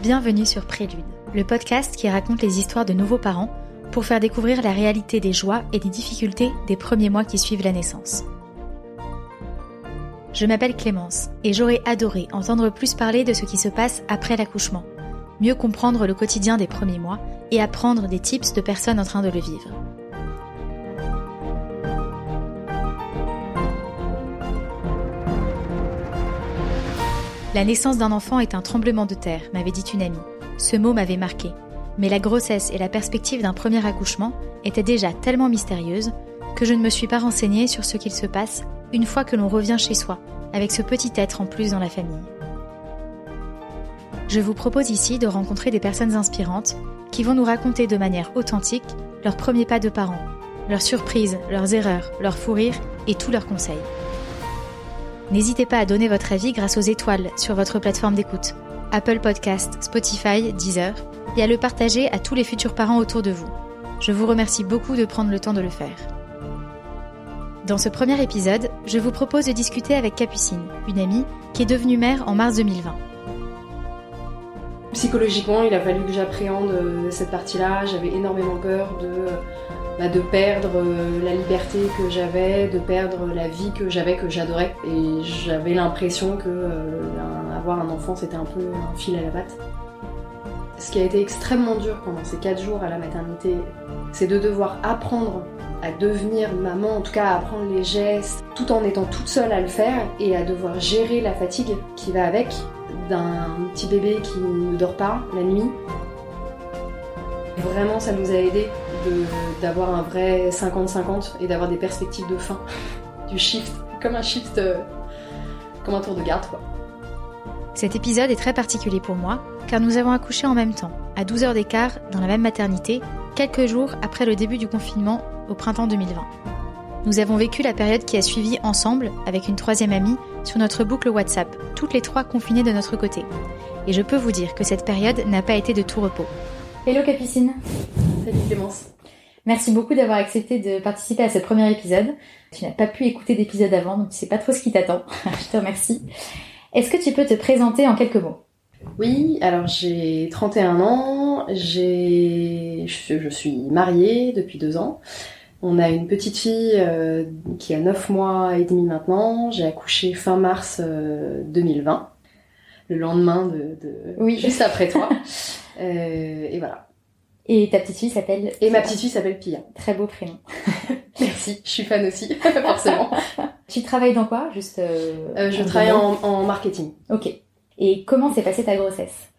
Bienvenue sur Prélude, le podcast qui raconte les histoires de nouveaux parents pour faire découvrir la réalité des joies et des difficultés des premiers mois qui suivent la naissance. Je m'appelle Clémence et j'aurais adoré entendre plus parler de ce qui se passe après l'accouchement, mieux comprendre le quotidien des premiers mois et apprendre des tips de personnes en train de le vivre. La naissance d'un enfant est un tremblement de terre, m'avait dit une amie. Ce mot m'avait marqué. Mais la grossesse et la perspective d'un premier accouchement étaient déjà tellement mystérieuses que je ne me suis pas renseignée sur ce qu'il se passe une fois que l'on revient chez soi, avec ce petit être en plus dans la famille. Je vous propose ici de rencontrer des personnes inspirantes qui vont nous raconter de manière authentique leurs premiers pas de parents, leurs surprises, leurs erreurs, leurs fous rires et tous leurs conseils. N'hésitez pas à donner votre avis grâce aux étoiles sur votre plateforme d'écoute, Apple Podcast, Spotify, Deezer, et à le partager à tous les futurs parents autour de vous. Je vous remercie beaucoup de prendre le temps de le faire. Dans ce premier épisode, je vous propose de discuter avec Capucine, une amie qui est devenue mère en mars 2020. Psychologiquement, il a fallu que j'appréhende euh, cette partie-là. J'avais énormément peur de bah, de perdre euh, la liberté que j'avais, de perdre la vie que j'avais, que j'adorais. Et j'avais l'impression que euh, avoir un enfant, c'était un peu un fil à la patte. Ce qui a été extrêmement dur pendant ces quatre jours à la maternité, c'est de devoir apprendre à devenir maman, en tout cas à apprendre les gestes, tout en étant toute seule à le faire et à devoir gérer la fatigue qui va avec d'un petit bébé qui ne dort pas la nuit. Vraiment, ça nous a aidé d'avoir un vrai 50-50 et d'avoir des perspectives de fin, du shift, comme un shift, euh, comme un tour de garde. Cet épisode est très particulier pour moi, car nous avons accouché en même temps, à 12 heures d'écart, dans la même maternité, quelques jours après le début du confinement au printemps 2020. Nous avons vécu la période qui a suivi ensemble, avec une troisième amie, sur notre boucle WhatsApp, toutes les trois confinées de notre côté. Et je peux vous dire que cette période n'a pas été de tout repos. Hello Capucine Salut Clémence Merci beaucoup d'avoir accepté de participer à ce premier épisode. Tu n'as pas pu écouter d'épisode avant, donc tu sais pas trop ce qui t'attend. je te remercie. Est-ce que tu peux te présenter en quelques mots? Oui, alors j'ai 31 ans, j'ai... Je, suis mariée depuis deux ans. On a une petite fille euh, qui a 9 mois et demi maintenant. J'ai accouché fin mars 2020, euh, le lendemain de, Oui. Juste après toi. Euh, et voilà. Et ta petite fille s'appelle Et ma petite fille s'appelle Pia. Très beau prénom. Merci, je suis fan aussi, forcément. tu travailles dans quoi Juste. Euh, euh, je travaille en, marketing. Ok. Et comment s'est passée ta grossesse?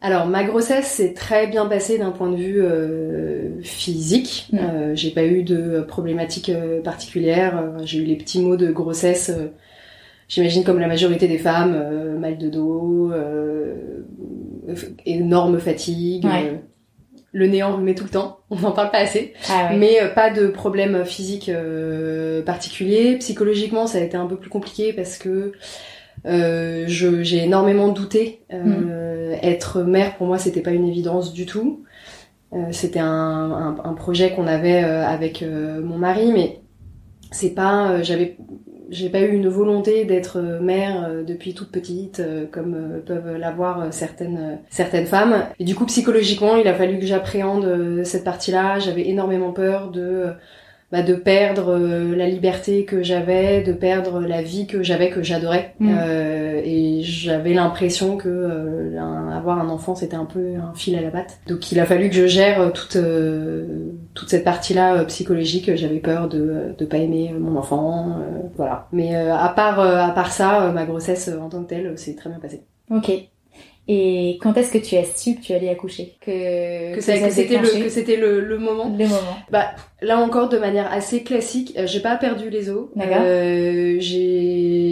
Alors ma grossesse s'est très bien passée d'un point de vue euh, physique. Mm. j'ai pas eu de problématiques particulières. j'ai eu les petits mots de grossesse. J'imagine comme la majorité des femmes, mal de dos, énorme fatigue. Ouais le néant met tout le temps, on n'en parle pas assez, ah mais euh, pas de problème physique euh, particulier. Psychologiquement, ça a été un peu plus compliqué parce que euh, j'ai énormément douté. Mm. Être mère pour moi, c'était pas une évidence du tout. c'était un, un, projet qu'on avait avec mon mari, mais c'est pas, j'avais j'ai pas eu une volonté d'être euh, mère euh, depuis toute petite euh, comme peuvent l'avoir certaines certaines femmes et du coup psychologiquement il a fallu que j'appréhende cette partie-là j'avais énormément peur de bah, de perdre la liberté que j'avais, de perdre la vie que j'avais, que j'adorais. Mm. Euh, et j'avais l'impression que euh, avoir un enfant, c'était un peu un fil à la patte. Donc il a fallu que je gère toute, toute cette partie-là psychologique. J'avais peur de ne pas aimer mon enfant. voilà. Mais à, part, à part ça, ma grossesse en tant que telle, s'est très bien passée. Ok. Et quand est-ce que tu as su que tu allais accoucher? Que, que, c'était le que c'était le, le, moment. Le moment. Bah là encore de manière assez classique, euh, j'ai pas perdu les os. Euh, j'ai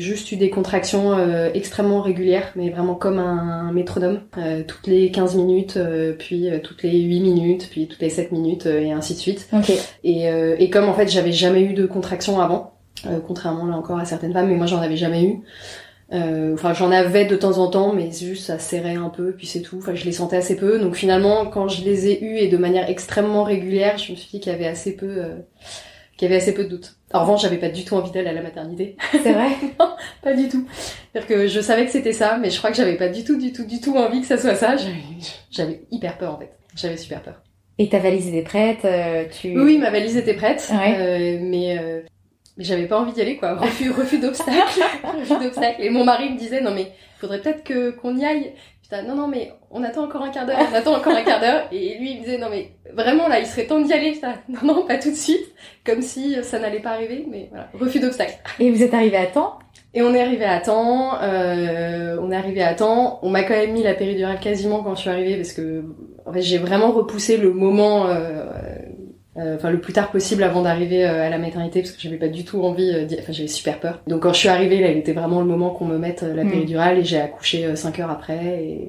juste eu des contractions euh, extrêmement régulières, mais vraiment comme un, métronome, euh, toutes les 15 minutes, puis toutes les 8 minutes, puis toutes les 7 minutes et ainsi de suite. Okay. Et, et comme en fait j'avais jamais eu de contractions avant, contrairement là encore à certaines femmes, mais moi j'en avais jamais eu. Euh, enfin, j'en avais de temps en temps, mais juste ça serrait un peu, puis c'est tout. Enfin, je les sentais assez peu. Donc finalement, quand je les ai eus et de manière extrêmement régulière, je me suis dit qu'il y avait assez peu, euh, qu'il y avait assez peu de doutes. En revanche, j'avais pas du tout envie d'aller à la maternité. C'est vrai Non, pas du tout. C'est-à-dire que je savais que c'était ça, mais je crois que j'avais pas du tout, du tout, du tout envie que ça soit ça. J'avais- hyper peur en fait. J'avais super peur. Et ta valise était prête euh, tu... Oui, oui, ma valise était prête, Ouais. euh, mais, euh, mais j'avais pas envie d'y aller quoi. Refus, refus d'obstacle, refus d'obstacle. Et mon mari me disait non mais faudrait peut-être que qu'on y aille. Putain, non non mais on attend encore un quart d'heure, on attend encore un quart d'heure. Et lui il me disait non mais vraiment là il serait temps d'y aller. Non non pas tout de suite, comme si ça n'allait pas arriver. Mais voilà, refus d'obstacle. Et vous êtes arrivé à temps? Et on est arrivé à temps, euh, on est arrivé à temps. On m'a quand même mis la péridurale quasiment quand je suis arrivée parce que en fait j'ai vraiment repoussé le moment, euh, euh, enfin le plus tard possible avant d'arriver euh, à la maternité parce que j'avais pas du tout envie, euh, enfin j'avais super peur. Donc quand je suis arrivée là, il était vraiment le moment qu'on me mette euh, la Mm. péridurale et j'ai accouché euh, cinq heures après et,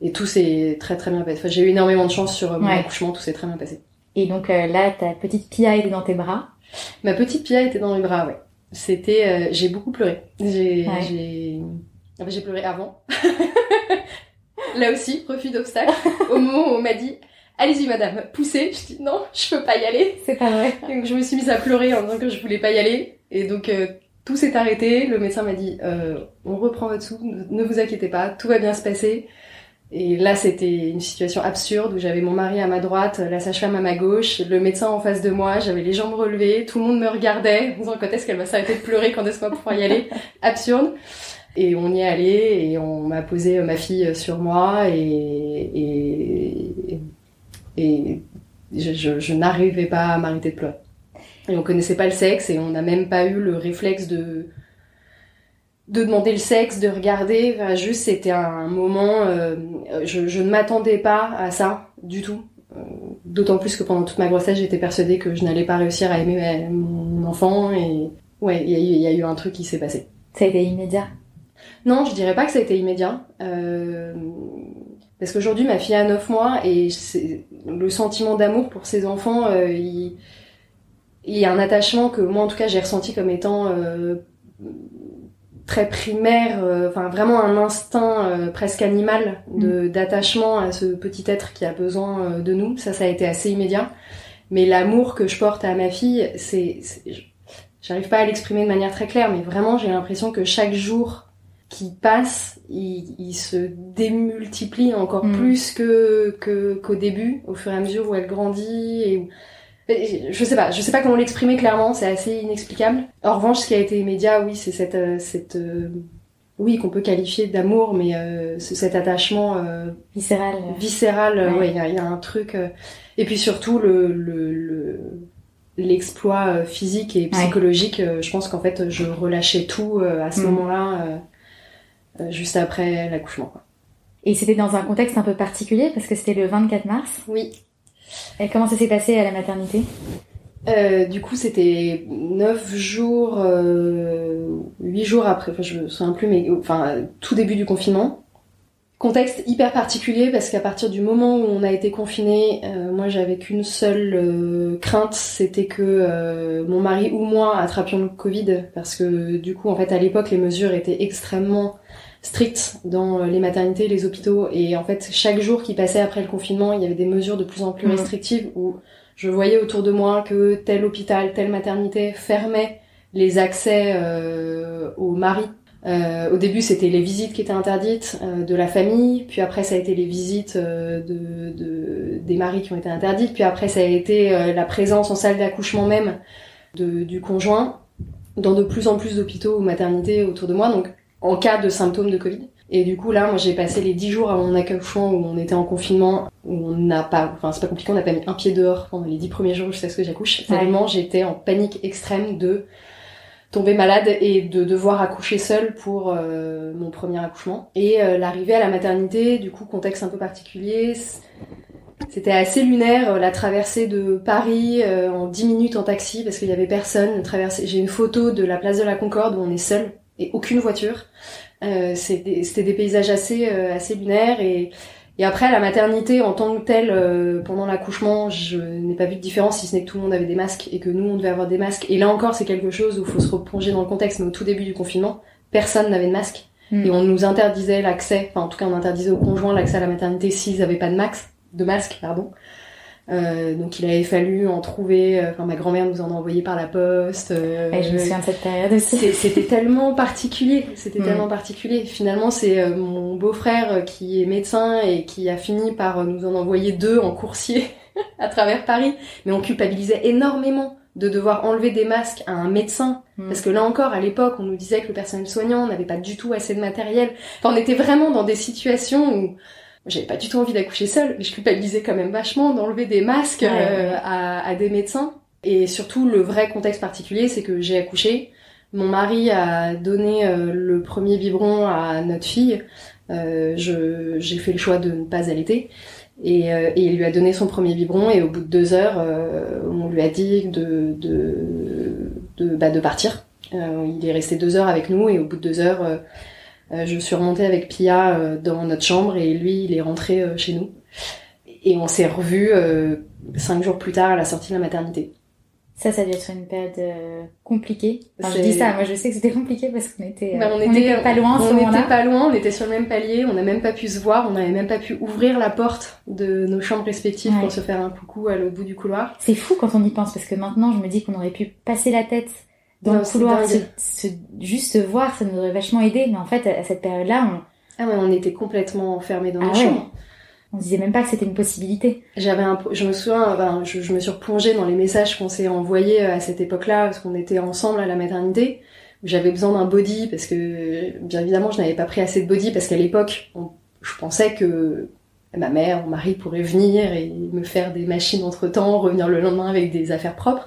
et tout s'est très très bien passé. Enfin j'ai eu énormément de chance sur euh, mon Ouais. accouchement, tout s'est très bien passé. Et donc euh, là, ta petite Pia était dans tes bras? Ma petite Pia était dans mes bras, ouais. C'était, euh, j'ai beaucoup pleuré. J'ai, Ouais. j'ai, j'ai pleuré avant. Là aussi, refus d'obstacle. Au moment où on m'a dit, allez-y madame, poussez. Je dis non, je peux pas y aller. C'est pas vrai Donc je me suis mise à pleurer en disant que je voulais pas y aller. Et donc euh, tout s'est arrêté. Le médecin m'a dit, euh, on reprend votre sou, ne ne vous inquiétez pas, tout va bien se passer. Et là, c'était une situation absurde où j'avais mon mari à ma droite, la sage-femme à ma gauche, le médecin en face de moi, j'avais les jambes relevées, tout le monde me regardait en disant quand est-ce qu'elle va s'arrêter de pleurer, quand est-ce qu'on va pouvoir y aller? Absurde. Et on y est allé et on m'a posé ma fille sur moi et, et, et je, je, je n'arrivais pas à m'arrêter de pleurer. Et on connaissait pas le sexe et on n'a même pas eu le réflexe de de demander le sexe, de regarder. Enfin, juste, c'était un moment. euh, je, je ne m'attendais pas à ça du tout. Euh, D'autant plus que pendant toute ma grossesse, j'étais persuadée que je n'allais pas réussir à aimer mon enfant. Et ouais, il y, a eu- il y a eu un truc qui s'est passé. Ça a été immédiat? Non, je dirais pas que ça a été immédiat. Euh, parce qu'aujourd'hui, ma fille a 9 mois et c'est- le sentiment d'amour pour ses enfants, euh, il, il y a un attachement que moi, en tout cas, j'ai ressenti comme étant euh, très primaire, euh, enfin vraiment un instinct presque animal de d'attachement à ce petit être qui a besoin de nous. Ça, ça a été assez immédiat. Mais l'amour que je porte à ma fille, c'est, c'est- j'arrive pas à l'exprimer de manière très claire, mais vraiment, j'ai l'impression que chaque jour qui passe, il, il se démultiplie encore Mm. plus que qu'au début, au fur et à mesure où elle grandit et où- je sais pas, je sais pas comment l'exprimer clairement, c'est assez inexplicable. En revanche, ce qui a été immédiat, oui, c'est cette euh, cette euh, oui qu'on peut qualifier d'amour, mais euh, cet attachement euh, Viscéral. viscéral. euh, Ouais. Ouais, il y, a- il y a un truc. euh, et puis surtout le le le- l'exploit euh, physique et psychologique. je pense qu'en fait, je relâchais tout euh, à ce Mm. moment-là, juste après l'accouchement. quoi. Et c'était dans un contexte un peu particulier parce que c'était le 24 mars? Oui. Et comment ça s'est passé à la maternité? Euh, du coup, c'était neuf jours, euh, huit jours après, enfin, je me souviens plus, mais enfin, tout début du confinement. Contexte hyper particulier parce qu'à partir du moment où on a été confiné, euh, moi j'avais qu'une seule euh, crainte, c'était que euh, mon mari ou moi attrapions le Covid parce que du coup en fait à l'époque les mesures étaient extrêmement strictes dans les maternités, les hôpitaux et en fait chaque jour qui passait après le confinement, il y avait des mesures de plus en plus Mhm. restrictives où je voyais autour de moi que tel hôpital, telle maternité fermait les accès euh, aux maris. Euh, au début, c'était les visites qui étaient interdites euh, de la famille, puis après ça a été les visites euh, de, de- des maris qui ont été interdites, puis après ça a été euh, la présence en salle d'accouchement même de, du conjoint dans de plus en plus d'hôpitaux ou maternités autour de moi, donc en cas de symptômes de Covid. Et du coup là, moi j'ai passé les dix jours avant mon accouchement où on était en confinement, où on n'a pas, enfin c'est pas compliqué, on n'a pas mis un pied dehors pendant les dix premiers jours jusqu'à ce que j'accouche. Ouais. Tellement j'étais en panique extrême de tomber malade et de devoir accoucher seule pour euh, mon premier accouchement. Et euh, l'arrivée à la maternité, du coup contexte un peu particulier, c'était assez lunaire, euh, la traversée de Paris en 10 minutes en taxi parce qu'il y avait personne. Traversée... J'ai une photo de la place de la Concorde où on est seul et aucune voiture. C'était des paysages assez, assez lunaires et, et après la maternité en tant que telle, euh, pendant l'accouchement, je n'ai pas vu de différence si ce n'est que tout le monde avait des masques et que nous on devait avoir des masques. Et là encore c'est quelque chose où il faut se replonger dans le contexte, mais au tout début du confinement, personne n'avait de masque Mm. et on nous interdisait l'accès, enfin en tout cas on interdisait aux conjoints l'accès à la maternité s'ils n'avaient pas de max, de masque, pardon. Euh, donc il avait fallu en trouver. euh, Enfin, ma grand-mère nous en a envoyé par la poste. euh, Ouais, je me souviens de cette période aussi. C'était tellement particulier, c'était Mm. tellement particulier. Finalement, c'est euh, mon beau-frère euh, qui est médecin et qui a fini par nous en envoyer deux en coursier à travers Paris. Mais on culpabilisait énormément de devoir enlever des masques à un médecin. Mm. Parce que là encore, à l'époque, on nous disait que le personnel soignant n'avait pas du tout assez de matériel. Enfin, on était vraiment dans des situations où j'avais pas du tout envie d'accoucher seule, mais je culpabilisais quand même vachement d'enlever des masques Ouais, euh, ouais. à, à des médecins. Et surtout, le vrai contexte particulier, c'est que j'ai accouché. Mon mari a donné euh, le premier biberon à notre fille. Euh, j'ai fait le choix de ne pas allaiter. Et, euh, et il lui a donné son premier biberon et au bout de deux heures, euh, on lui a dit de, de, de, bah, de partir. Euh, il est resté deux heures avec nous et au bout de deux heures, je suis remontée avec Pia euh, dans notre chambre et lui, il est rentré euh, chez nous. Et on s'est revus euh, cinq jours plus tard à la sortie de la maternité. Ça, ça a dû être une période euh, compliquée. Enfin, je dis ça, moi je sais que c'était compliqué parce qu'on était, euh, Bah, on était pas loin on moment-là. était pas loin, on était sur le même palier, on n'a même pas pu se voir, on n'avait même pas pu ouvrir la porte de nos chambres respectives Ouais. pour se faire un coucou à l'autre bout du couloir. C'est fou quand on y pense parce que maintenant je me dis qu'on aurait pu passer la tête dans Non, le couloir, se, se- juste se voir, ça nous aurait vachement aidé. Mais en fait, à, à cette période-là, on, Ah ouais, on était complètement enfermés dans Ah nos ouais. chambres. on se disait même pas que c'était une possibilité. J'avais un, je me souviens, enfin, je, je me suis replongée dans les messages qu'on s'est envoyés à cette époque-là, parce qu'on était ensemble à la maternité. où J'avais besoin d'un body parce que, bien évidemment, je n'avais pas pris assez de body parce qu'à l'époque, je pensais que ma mère, mon mari pourrait venir et me faire des machines entre temps, revenir le lendemain avec des affaires propres.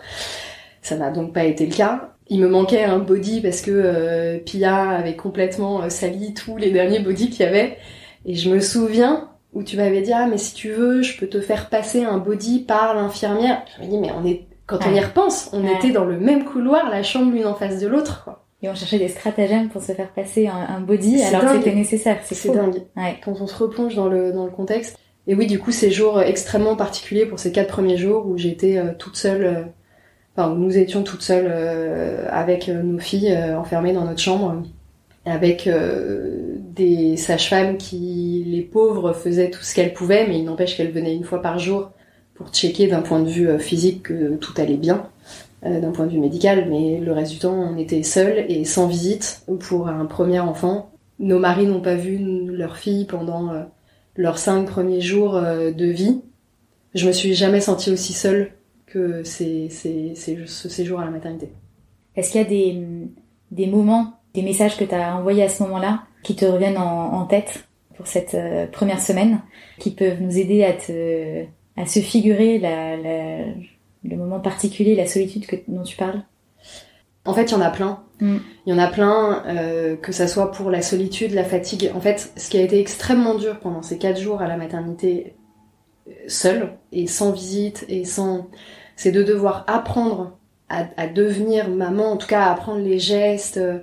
Ça n'a donc pas été le cas. Il me manquait un body parce que euh, Pia avait complètement euh, sali tous les derniers bodys qu'il y avait. Et je me souviens où tu m'avais dit ah mais si tu veux je peux te faire passer un body par l'infirmière. Je me dis mais on est quand on y repense on Ouais. était dans le même couloir la chambre l'une en face de l'autre quoi. Et on cherchait des stratagèmes pour se faire passer un, un body alors que c'était nécessaire. C'est dingue Ouais. quand on se replonge dans le dans le contexte. Et oui du coup ces jours extrêmement particuliers pour ces quatre premiers jours où j'étais euh, toute seule. Enfin, nous étions toutes seules euh, avec euh, nos filles euh, enfermées dans notre chambre, avec des sages-femmes qui, les pauvres, faisaient tout ce qu'elles pouvaient, mais il n'empêche qu'elles venaient une fois par jour pour checker d'un point de vue physique que tout allait bien, d'un point de vue médical, mais le reste du temps, on était seuls et sans visite pour un premier enfant. Nos maris n'ont pas vu leur fille pendant leurs cinq premiers jours de vie. Je me suis jamais sentie aussi seule que ces, ces, ces, ce séjour à la maternité. Est-ce qu'il y a des, des moments, des messages que tu as envoyés à ce moment-là qui te reviennent en, en tête pour cette euh, première semaine, qui peuvent nous aider à te, à se figurer la, la, le moment particulier, la solitude que, dont tu parles? En fait, il y en a plein. Mm. Il y en a plein, euh, que ça soit pour la solitude, la fatigue. En fait, ce qui a été extrêmement dur pendant ces quatre jours à la maternité, euh, seule et sans visite et sans, c'est de devoir apprendre à, devenir maman, en tout cas à apprendre les gestes, euh,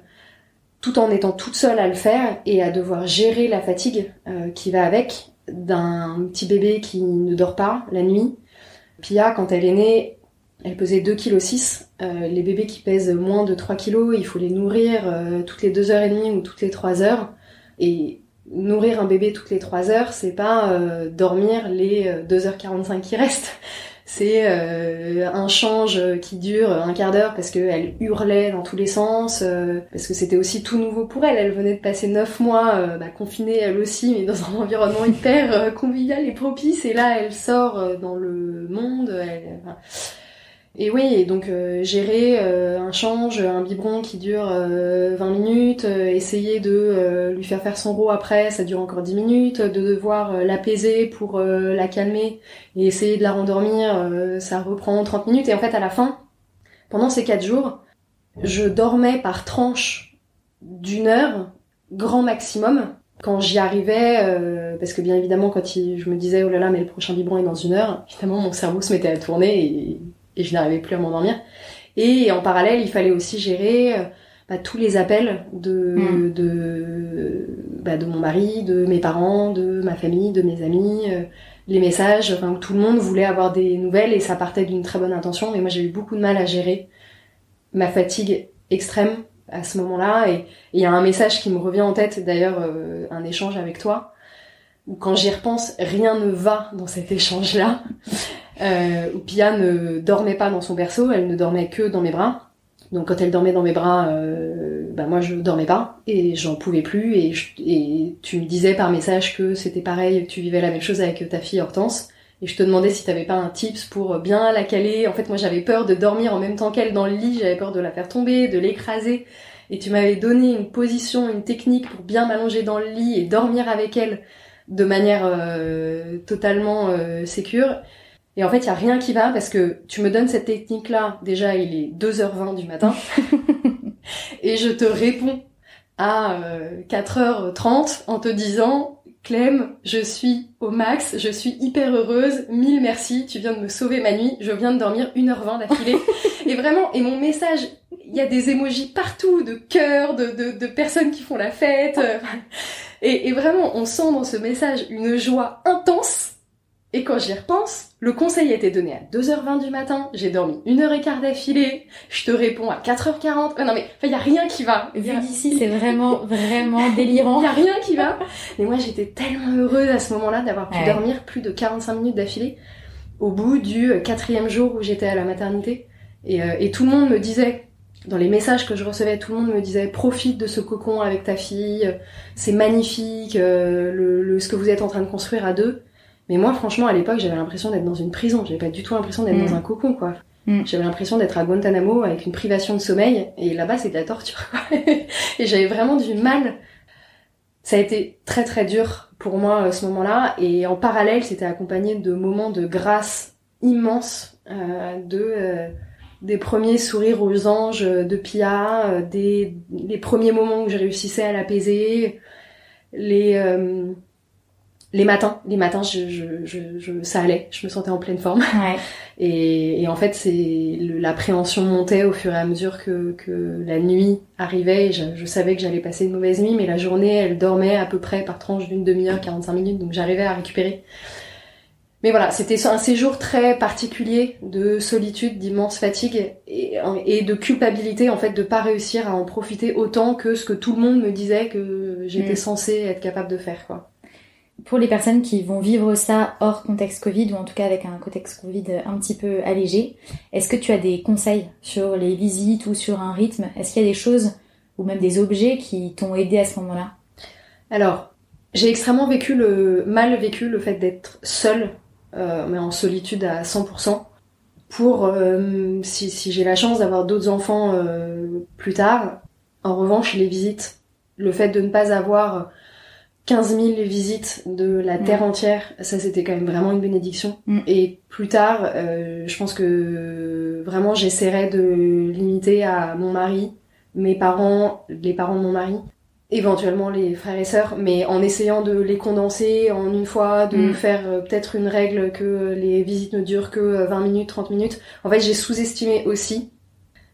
tout en étant toute seule à le faire et à devoir gérer la fatigue euh, qui va avec d'un petit bébé qui ne dort pas la nuit. Pia, quand elle est née, elle pesait 2,6 kg. Euh, les bébés qui pèsent moins de 3 kg, il faut les nourrir toutes les 2h30 ou toutes les 3 heures. Et nourrir un bébé toutes les 3 heures, c'est pas dormir les euh, 2h45 qui restent. C'est euh, un change qui dure un quart d'heure parce qu'elle hurlait dans tous les sens, euh, parce que c'était aussi tout nouveau pour elle. Elle venait de passer 9 mois euh, bah, confinée elle aussi, mais dans un environnement hyper euh, convivial et propice. Et là, elle sort euh, dans le monde. Et oui, et donc euh, gérer euh, un change, un biberon qui dure euh, 20 minutes, euh, essayer de lui faire faire son rot après, ça dure encore 10 minutes, de devoir l'apaiser pour la calmer et essayer de la rendormir, ça reprend 30 minutes. Et en fait, à la fin, pendant ces 4 jours, je dormais par tranche d'une heure, grand maximum. Quand j'y arrivais, parce que bien évidemment, quand je me disais, oh là là, mais le prochain biberon est dans une heure, évidemment, mon cerveau se mettait à tourner et et je n'arrivais plus à m'endormir. Et en parallèle, il fallait aussi gérer euh, bah, tous les appels de, Mm. de, bah, de mon mari, de mes parents, de ma famille, de mes amis, euh, les messages, enfin, où tout le monde voulait avoir des nouvelles et ça partait d'une très bonne intention. Mais moi, j'ai eu beaucoup de mal à gérer ma fatigue extrême à ce moment-là. Et et il y a un message qui me revient en tête, d'ailleurs, euh, un échange avec toi, où quand j'y repense, rien ne va dans cet échange-là. Euh, où Pia ne dormait pas dans son berceau, elle ne dormait que dans mes bras. Donc quand elle dormait dans mes bras, euh, bah moi je dormais pas et j'en pouvais plus et, et tu me disais par message que c'était pareil, tu vivais la même chose avec ta fille Hortense et je te demandais si t'avais pas un tips pour bien la caler. En fait moi j'avais peur de dormir en même temps qu'elle dans le lit, j'avais peur de la faire tomber, de l'écraser et tu m'avais donné une position, une technique pour bien m'allonger dans le lit et dormir avec elle de manière euh, totalement euh, sécure. Et en fait, il y a rien qui va parce que tu me donnes cette technique-là. Déjà, il est 2h20 du matin. et je te réponds à 4h30 euh, en te disant Clem, je suis au max, je suis hyper heureuse, mille merci, tu viens de me sauver ma nuit, je viens de dormir 1h20 d'affilée. et vraiment, et mon message, il y a des émojis partout, de cœur, de, de, de, personnes qui font la fête. Et, et vraiment, on sent dans ce message une joie intense et quand j'y repense, le conseil a été donné à 2h20 du matin, j'ai dormi une heure et quart d'affilée, je te réponds à 4h40. Euh, non mais, il y a rien qui va. Vu d'ici, c'est vraiment, vraiment délirant. Il y a rien qui va. Mais moi, j'étais tellement heureuse à ce moment-là d'avoir pu dormir plus de 45 minutes d'affilée au bout du quatrième jour où j'étais à la maternité. Et, euh, et tout le monde me disait, dans les messages que je recevais, tout le monde me disait profite de ce cocon avec ta fille, c'est magnifique, euh, le, le, ce que vous êtes en train de construire à deux. Mais moi, franchement, à l'époque, j'avais l'impression d'être dans une prison. J'avais pas du tout l'impression d'être dans mm. un cocon, quoi. Mm. J'avais l'impression d'être à Guantanamo avec une privation de sommeil. Et là-bas, c'est de la torture, quoi. et j'avais vraiment du mal. Ça a été très très dur pour moi à ce moment-là. Et en parallèle, c'était accompagné de moments de grâce immenses, euh, de euh, des premiers sourires aux anges de Pia, euh, des les premiers moments où je réussissais à l'apaiser, les euh, les matins, les matins, je, je, je, je, ça allait, je me sentais en pleine forme. Ouais. Et, et, en fait, c'est l'appréhension montait au fur et à mesure que, que la nuit arrivait. Et je, savais que j'allais passer une mauvaise nuit, mais la journée, elle dormait à peu près par tranche d'une demi-heure, 45 minutes, donc j'arrivais à récupérer. Mais voilà, c'était un séjour très particulier de solitude, d'immense fatigue et, et, de culpabilité en fait de pas réussir à en profiter autant que ce que tout le monde me disait que j'étais mm. censée être capable de faire quoi pour les personnes qui vont vivre ça hors contexte Covid ou en tout cas avec un contexte Covid un petit peu allégé, est-ce que tu as des conseils sur les visites ou sur un rythme? Est-ce qu'il y a des choses ou même des objets qui t'ont aidé à ce moment-là? Alors, j'ai extrêmement vécu le mal vécu le fait d'être seule, euh, mais en solitude à 100%. Pour euh, si, si j'ai la chance d'avoir d'autres enfants euh, plus tard, en revanche les visites, le fait de ne pas avoir 15 000 visites de la Terre entière, ça c'était quand même vraiment une bénédiction. Mm. Et plus tard, euh, je pense que vraiment j'essaierai de limiter à mon mari, mes parents, les parents de mon mari, éventuellement les frères et sœurs, mais en essayant de les condenser en une fois, de mm. faire euh, peut-être une règle que les visites ne durent que 20 minutes, 30 minutes. En fait, j'ai sous-estimé aussi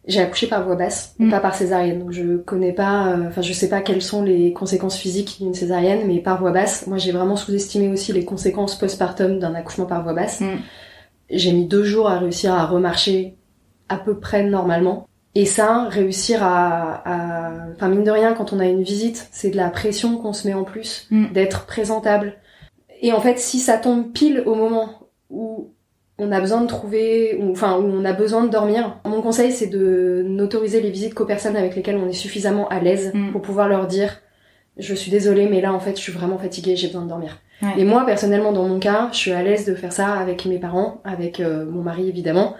j'ai accouché par voie basse, mm. pas par césarienne. Donc je connais pas, euh, enfin je sais pas quelles sont les conséquences physiques d'une césarienne, mais par voie basse. Moi j'ai vraiment sous-estimé aussi les conséquences postpartum d'un accouchement par voie basse. Mm. J'ai mis deux jours à réussir à remarcher à peu près normalement. Et ça, réussir à, à... enfin mine de rien, quand on a une visite, c'est de la pression qu'on se met en plus, mm. d'être présentable. Et en fait, si ça tombe pile au moment où on a besoin de trouver, enfin, où on a besoin de dormir. Mon conseil, c'est de n'autoriser les visites qu'aux personnes avec lesquelles on est suffisamment à l'aise mm. pour pouvoir leur dire, je suis désolée, mais là, en fait, je suis vraiment fatiguée, j'ai besoin de dormir. Et moi, personnellement, dans mon cas, je suis à l'aise de faire ça avec mes parents, avec euh, mon mari, évidemment,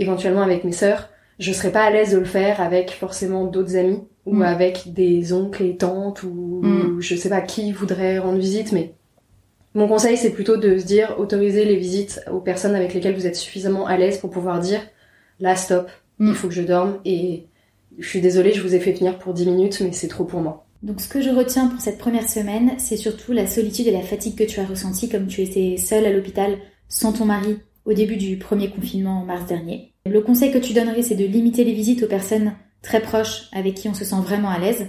éventuellement avec mes sœurs. Je serais pas à l'aise de le faire avec forcément d'autres amis ou mm. avec des oncles et tantes ou, mm. ou je sais pas qui voudrait rendre visite, mais mon conseil, c'est plutôt de se dire, autoriser les visites aux personnes avec lesquelles vous êtes suffisamment à l'aise pour pouvoir dire, là, stop, il mm. faut que je dorme et je suis désolée, je vous ai fait venir pour 10 minutes, mais c'est trop pour moi. Donc ce que je retiens pour cette première semaine, c'est surtout la solitude et la fatigue que tu as ressentie comme tu étais seule à l'hôpital sans ton mari au début du premier confinement en mars dernier. Le conseil que tu donnerais, c'est de limiter les visites aux personnes très proches avec qui on se sent vraiment à l'aise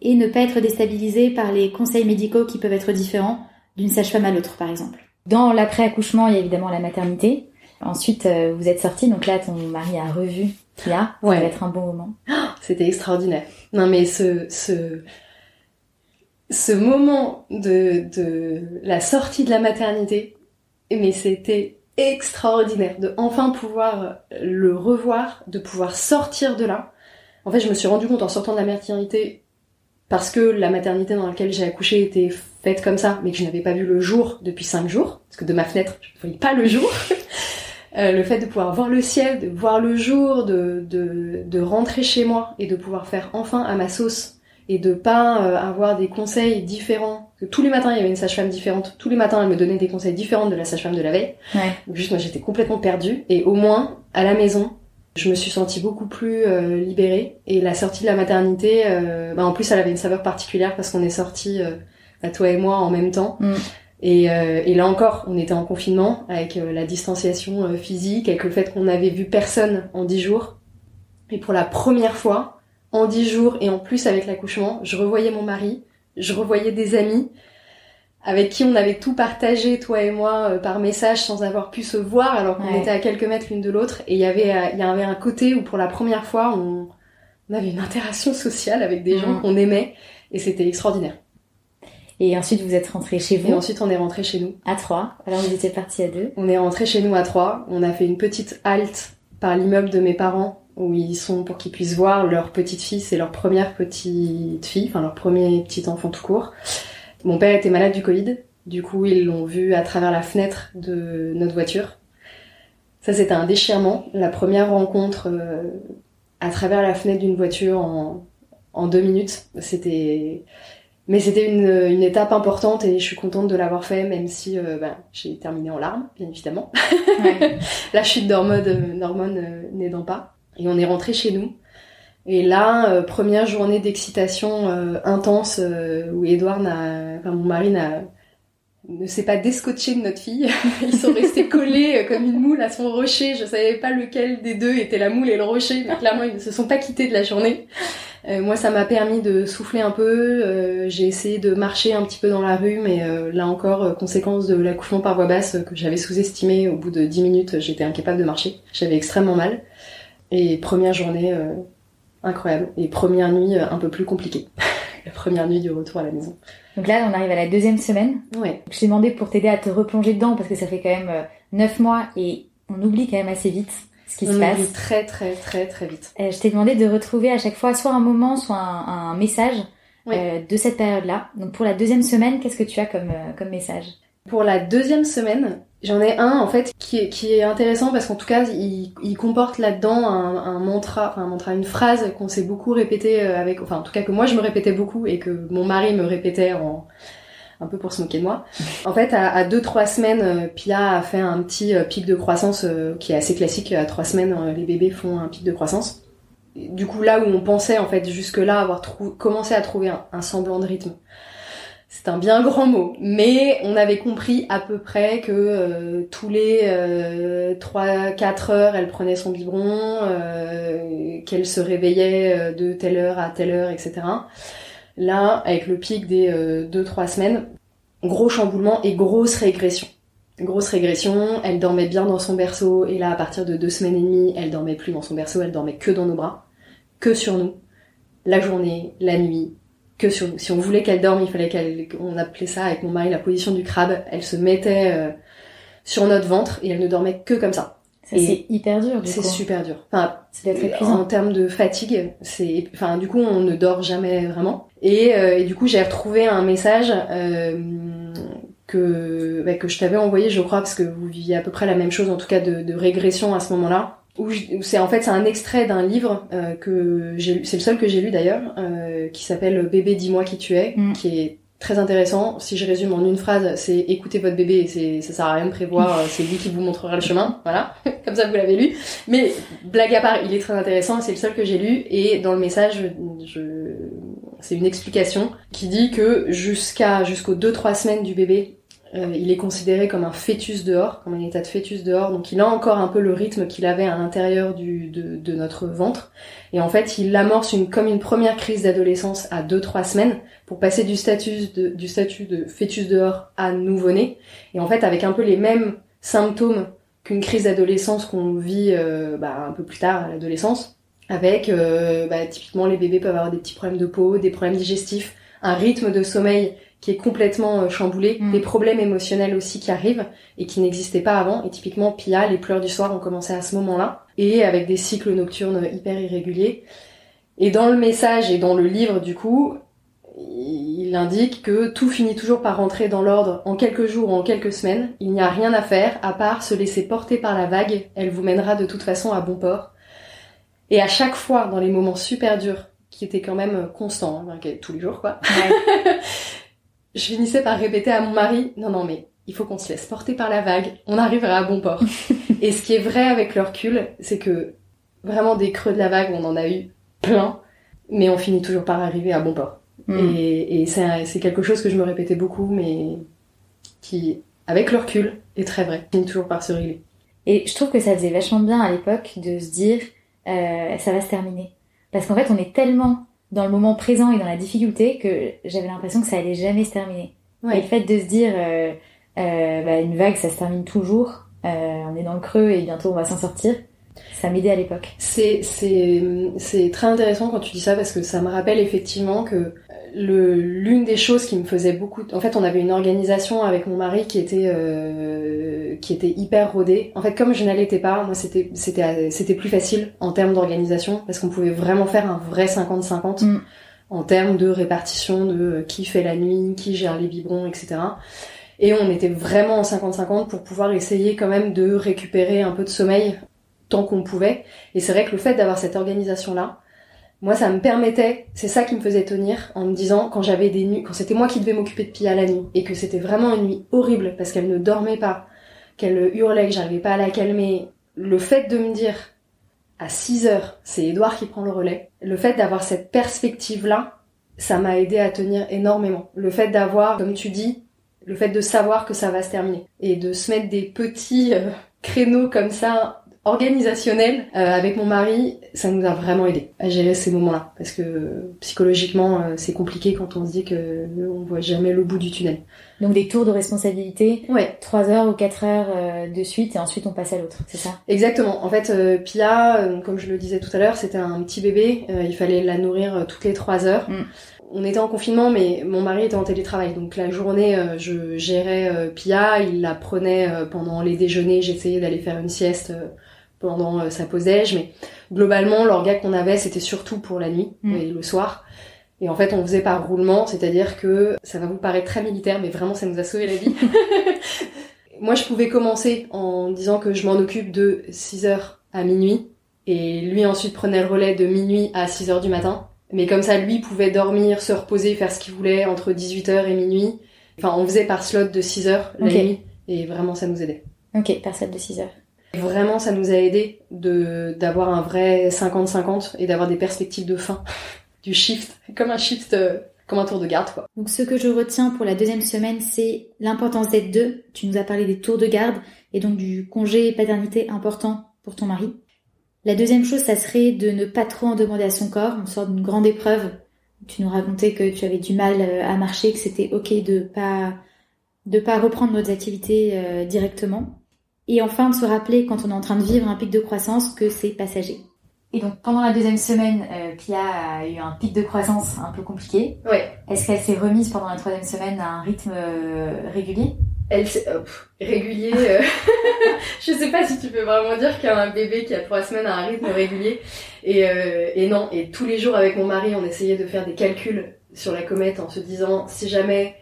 et ne pas être déstabilisé par les conseils médicaux qui peuvent être différents d'une sage-femme à l'autre, par exemple. Dans l'après-accouchement, il y a évidemment la maternité. Ensuite, euh, vous êtes sortie, donc là, ton mari a revu Là, Ça va être un bon moment. C'était extraordinaire. Non, mais ce, ce, ce moment de, de la sortie de la maternité, mais c'était extraordinaire de enfin pouvoir le revoir, de pouvoir sortir de là. En fait, je me suis rendu compte en sortant de la maternité parce que la maternité dans laquelle j'ai accouché était faite comme ça, mais que je n'avais pas vu le jour depuis cinq jours, parce que de ma fenêtre, je ne voyais pas le jour. Euh, le fait de pouvoir voir le ciel, de voir le jour, de, de, de, rentrer chez moi et de pouvoir faire enfin à ma sauce et de pas euh, avoir des conseils différents. Que tous les matins, il y avait une sage-femme différente. Tous les matins, elle me donnait des conseils différents de la sage-femme de la veille. Ouais. Donc juste, moi, j'étais complètement perdue. Et au moins, à la maison, je me suis sentie beaucoup plus euh, libérée. Et la sortie de la maternité, euh, bah, en plus, elle avait une saveur particulière parce qu'on est sortis, euh, toi et moi, en même temps. Mm. Et, euh, et, là encore, on était en confinement avec la distanciation physique, avec le fait qu'on n'avait vu personne en dix jours. Et pour la première fois, en dix jours et en plus avec l'accouchement, je revoyais mon mari, je revoyais des amis avec qui on avait tout partagé, toi et moi, par message sans avoir pu se voir alors qu'on Ouais. était à quelques mètres l'une de l'autre. Et il y avait, euh, il y avait un côté où pour la première fois, on, on avait une interaction sociale avec des gens Mhm. qu'on aimait et c'était extraordinaire. Et ensuite, vous êtes rentrés chez Et vous ensuite, on est rentré chez nous. à trois. Alors, vous étiez partis à deux. On est rentré chez nous à trois. On a fait une petite halte par l'immeuble de mes parents où ils sont pour qu'ils puissent voir leur petite fille, c'est leur première petite fille, enfin leur premier petit enfant tout court. Mon père était malade du Covid, du coup ils l'ont vu à travers la fenêtre de notre voiture. Ça c'était un déchirement, la première rencontre euh, à travers la fenêtre d'une voiture en, en deux minutes. C'était mais c'était une, une étape importante et je suis contente de l'avoir fait, même si euh, ben, j'ai terminé en larmes, bien évidemment. Ouais. la chute d'hormones euh, d'hormones, euh, n'aidant pas. Et on est rentré chez nous. Et là, euh, première journée d'excitation euh, intense euh, où Edouard n'a, enfin mon mari n'a, ne s'est pas descotché de notre fille. Ils sont restés collés comme une moule à son rocher. Je savais pas lequel des deux était la moule et le rocher, mais clairement ils ne se sont pas quittés de la journée. Moi, ça m'a permis de souffler un peu. J'ai essayé de marcher un petit peu dans la rue, mais là encore, conséquence de l'accouchement par voie basse que j'avais sous-estimé. Au bout de 10 minutes, j'étais incapable de marcher. J'avais extrêmement mal. Et première journée incroyable. Et première nuit euh, un peu plus compliquée. la première nuit du retour à la maison. Donc là, on arrive à la deuxième semaine. Ouais. Je t'ai demandé pour t'aider à te replonger dedans parce que ça fait quand même euh, neuf mois et on oublie quand même assez vite ce qui On se passe. oublie très très très très vite. Euh, je t'ai demandé de retrouver à chaque fois soit un moment, soit un, un message Oui. euh, de cette période-là. Donc pour la deuxième semaine, qu'est-ce que tu as comme, euh, comme message? Pour la deuxième semaine, j'en ai un en fait qui est, intéressant parce qu'en tout cas, il, comporte là-dedans un, mantra, enfin un mantra, une phrase qu'on s'est beaucoup répété euh, avec, enfin en tout cas que moi je me répétais beaucoup et que mon mari me répétait un peu pour se moquer de moi. En fait, à, à deux trois semaines, euh, Pia a fait un petit euh, pic de croissance qui est assez classique. À trois semaines, les bébés font un pic de croissance. Du coup, là où on pensait en fait jusque-là avoir commencé à trouver un semblant de rythme, c'est un bien grand mot, mais on avait compris à peu près que euh, tous les euh, 3-4 heures, elle prenait son biberon, euh, qu'elle se réveillait euh, de telle heure à telle heure, etc. Là, avec le pic des 2-3 semaines, gros chamboulement et grosse régression. Grosse régression, elle dormait bien dans son berceau, et là, à partir de deux semaines et demie, elle dormait plus dans son berceau, elle dormait que dans nos bras, que sur nous, la journée, la nuit, que sur. Si on voulait qu'elle dorme, il fallait qu'elle, on appelait ça avec mon mari la position du crabe. Elle se mettait euh, sur notre ventre et elle ne dormait que comme ça. Ça, c'est hyper dur, du C'est super dur. Enfin, Ça doit être épuisant. en termes de fatigue, c'est, enfin, du coup, on ne dort jamais vraiment. Et, euh, et du coup, j'ai retrouvé un message euh, que bah, que je t'avais envoyé, je crois, parce que vous viviez à peu près la même chose, en tout cas de, de régression à ce moment-là. Où, je- où c'est en fait c'est un extrait d'un livre euh, que j'ai lu, c'est le seul que j'ai lu d'ailleurs, euh, qui s'appelle Bébé dis-moi qui tu es, Mm. qui est très intéressant. Si je résume en une phrase, c'est écoutez votre bébé, c'est ça sert à rien de prévoir, euh, c'est lui qui vous montrera le chemin, voilà, comme ça vous l'avez lu. Mais blague à part, il est très intéressant, c'est le seul que j'ai lu et dans le message, je, c'est une explication qui dit que jusqu'à jusqu'aux 2-3 semaines du bébé, euh, il est considéré comme un fœtus dehors, comme un état de fœtus dehors, donc il a encore un peu le rythme qu'il avait à l'intérieur du, de, de notre ventre. Et en fait, il amorce une, comme une première crise d'adolescence à 2-3 semaines pour passer du statut de, du statut de fœtus dehors à nouveau-né. Et en fait, avec un peu les mêmes symptômes qu'une crise d'adolescence qu'on vit euh, bah, un peu plus tard à l'adolescence, avec euh, bah, typiquement les bébés peuvent avoir des petits problèmes de peau, des problèmes digestifs, un rythme de sommeil qui est complètement euh, chamboulé, Mm. des problèmes émotionnels aussi qui arrivent et qui n'existaient pas avant. Et typiquement, Pia, les pleurs du soir ont commencé à ce moment-là, et avec des cycles nocturnes hyper irréguliers. Et dans le message et dans le livre, du coup, il indique que tout finit toujours par rentrer dans l'ordre en quelques jours ou en quelques semaines. Il n'y a rien à faire à part se laisser porter par la vague. Elle vous mènera de toute façon à bon port. Et à chaque fois, dans les moments super durs, qui étaient quand même constants, hein, tous les jours quoi, Ouais. je finissais par répéter à mon mari, non non mais il faut qu'on se laisse porter par la vague, on arrivera à bon port. et ce qui est vrai avec le recul, c'est que vraiment des creux de la vague, on en a eu plein, mais on finit toujours par arriver à bon port. Mm. Et, c'est quelque chose que je me répétais beaucoup, mais qui, avec le recul, est très vrai. Finit toujours par se régler. Et je trouve que ça faisait vachement bien à l'époque de se dire euh, ça va se terminer. Parce qu'en fait, on est tellement dans le moment présent et dans la difficulté que j'avais l'impression que ça allait jamais se terminer. Et le fait de se dire euh, euh, bah, une vague, ça se termine toujours, euh, on est dans le creux et bientôt on va s'en sortir, ça m'aidait à l'époque. C'est, c'est, c'est très intéressant quand tu dis ça parce que ça me rappelle effectivement que l'une des choses qui me faisait beaucoup, en fait, on avait une organisation avec mon mari qui était, euh, qui était hyper rodée. En fait, comme je n'allaitais pas, moi, c'était, c'était, c'était plus facile en termes d'organisation parce qu'on pouvait vraiment faire un vrai 50-50 Mm. en termes de répartition de qui fait la nuit, qui gère les biberons, etc. Et on était vraiment en 50-50 pour pouvoir essayer quand même de récupérer un peu de sommeil tant qu'on pouvait. Et c'est vrai que le fait d'avoir cette organisation-là, moi, ça me permettait, c'est ça qui me faisait tenir en me disant quand j'avais des nuits, quand c'était moi qui devais m'occuper de Pia la nuit et que c'était vraiment une nuit horrible parce qu'elle ne dormait pas, qu'elle hurlait, que j'arrivais pas à la calmer, le fait de me dire à 6 heures, c'est Edouard qui prend le relais, le fait d'avoir cette perspective-là, ça m'a aidé à tenir énormément. Le fait d'avoir, comme tu dis, le fait de savoir que ça va se terminer et de se mettre des petits euh, créneaux comme ça organisationnels euh, avec mon mari, ça nous a vraiment aidé à gérer ces moments-là parce que psychologiquement euh, c'est compliqué quand on se dit que euh, on voit jamais le bout du tunnel. Donc des tours de responsabilité, Ouais, 3 heures ou 4 heures euh, de suite et ensuite on passe à l'autre, c'est ça? Exactement. En fait, euh, Pia, euh, comme je le disais tout à l'heure, c'était un petit bébé. euh, il fallait la nourrir toutes les trois heures. Mm. On était en confinement, mais mon mari était en télétravail. Donc la journée, euh, je gérais euh, Pia. Il la prenait euh, pendant les déjeuners. J'essayais d'aller faire une sieste euh, pendant euh, sa déj. Mais globalement, l'orga qu'on avait, c'était surtout pour la nuit Mm. et le soir. Et en fait, on faisait par roulement, c'est-à-dire que ça va vous paraître très militaire, mais vraiment, ça nous a sauvé la vie. Moi, je pouvais commencer en disant que je m'en occupe de 6h à minuit, et lui ensuite prenait le relais de minuit à 6h du matin. Mais comme ça, lui pouvait dormir, se reposer, faire ce qu'il voulait entre 18h et minuit. Enfin, on faisait par slot de 6h la nuit, et vraiment, ça nous aidait. Ok, personne de 6 heures. Vraiment, ça nous a aidé de d'avoir un vrai 50-50 et d'avoir des perspectives de fin, du shift, comme un shift, euh, comme un tour de garde. Donc ce que je retiens pour la deuxième semaine, c'est l'importance d'être deux. Tu nous as parlé des tours de garde et donc du congé paternité important pour ton mari. La deuxième chose, ça serait de ne pas trop en demander à son corps. On sort d'une grande épreuve. Tu nous racontais que tu avais du mal euh, à marcher, que c'était ok de pas de pas reprendre nos activités euh, directement. Et enfin, de se rappeler quand on est en train de vivre un pic de croissance que c'est passager. Et donc pendant la deuxième semaine, euh, Pia a eu un pic de croissance un peu compliqué. Ouais. Est-ce qu'elle s'est remise pendant la troisième semaine à un rythme euh, régulier? Elle, s'est- euh, pff, régulier. euh, je sais pas si tu peux vraiment dire qu'un bébé qui a trois semaines a un rythme régulier. Et, euh, et non. Et tous les jours avec mon mari, on essayait de faire des calculs sur la comète en se disant si jamais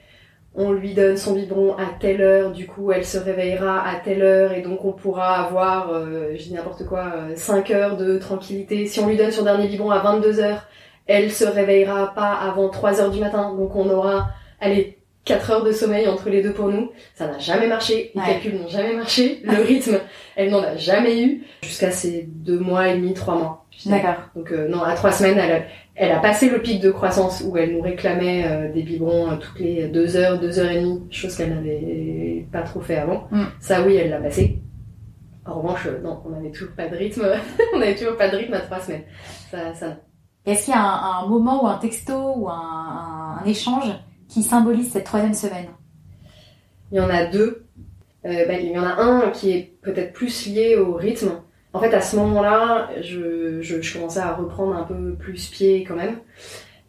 on lui donne son biberon à telle heure, du coup elle se réveillera à telle heure et donc on pourra avoir, euh, je dis n'importe quoi, 5 heures de tranquillité. Si on lui donne son dernier biberon à 22 heures, elle se réveillera pas avant 3 heures du matin, donc on aura, allez, 4 heures de sommeil entre les deux pour nous. Ça n'a jamais marché, les Ouais. calculs n'ont jamais marché, le rythme, elle n'en a jamais eu, jusqu'à ces deux mois et demi, trois mois. D'accord. Donc euh, non, à trois semaines, elle a, elle a passé le pic de croissance où elle nous réclamait euh, des biberons euh, toutes les deux heures, deux heures et demie, chose qu'elle n'avait pas trop fait avant. Mm. Ça oui, elle l'a passé. En revanche, non, on n'avait toujours pas de rythme. on n'avait toujours pas de rythme à trois semaines. Ça. Est-ce qu'il y a un, un moment ou un texto ou un échange qui symbolise cette troisième semaine Il y en a deux. Euh, ben, il y en a un qui est peut-être plus lié au rythme. En fait, à ce moment-là, je, je, commençais à reprendre un peu plus pied quand même.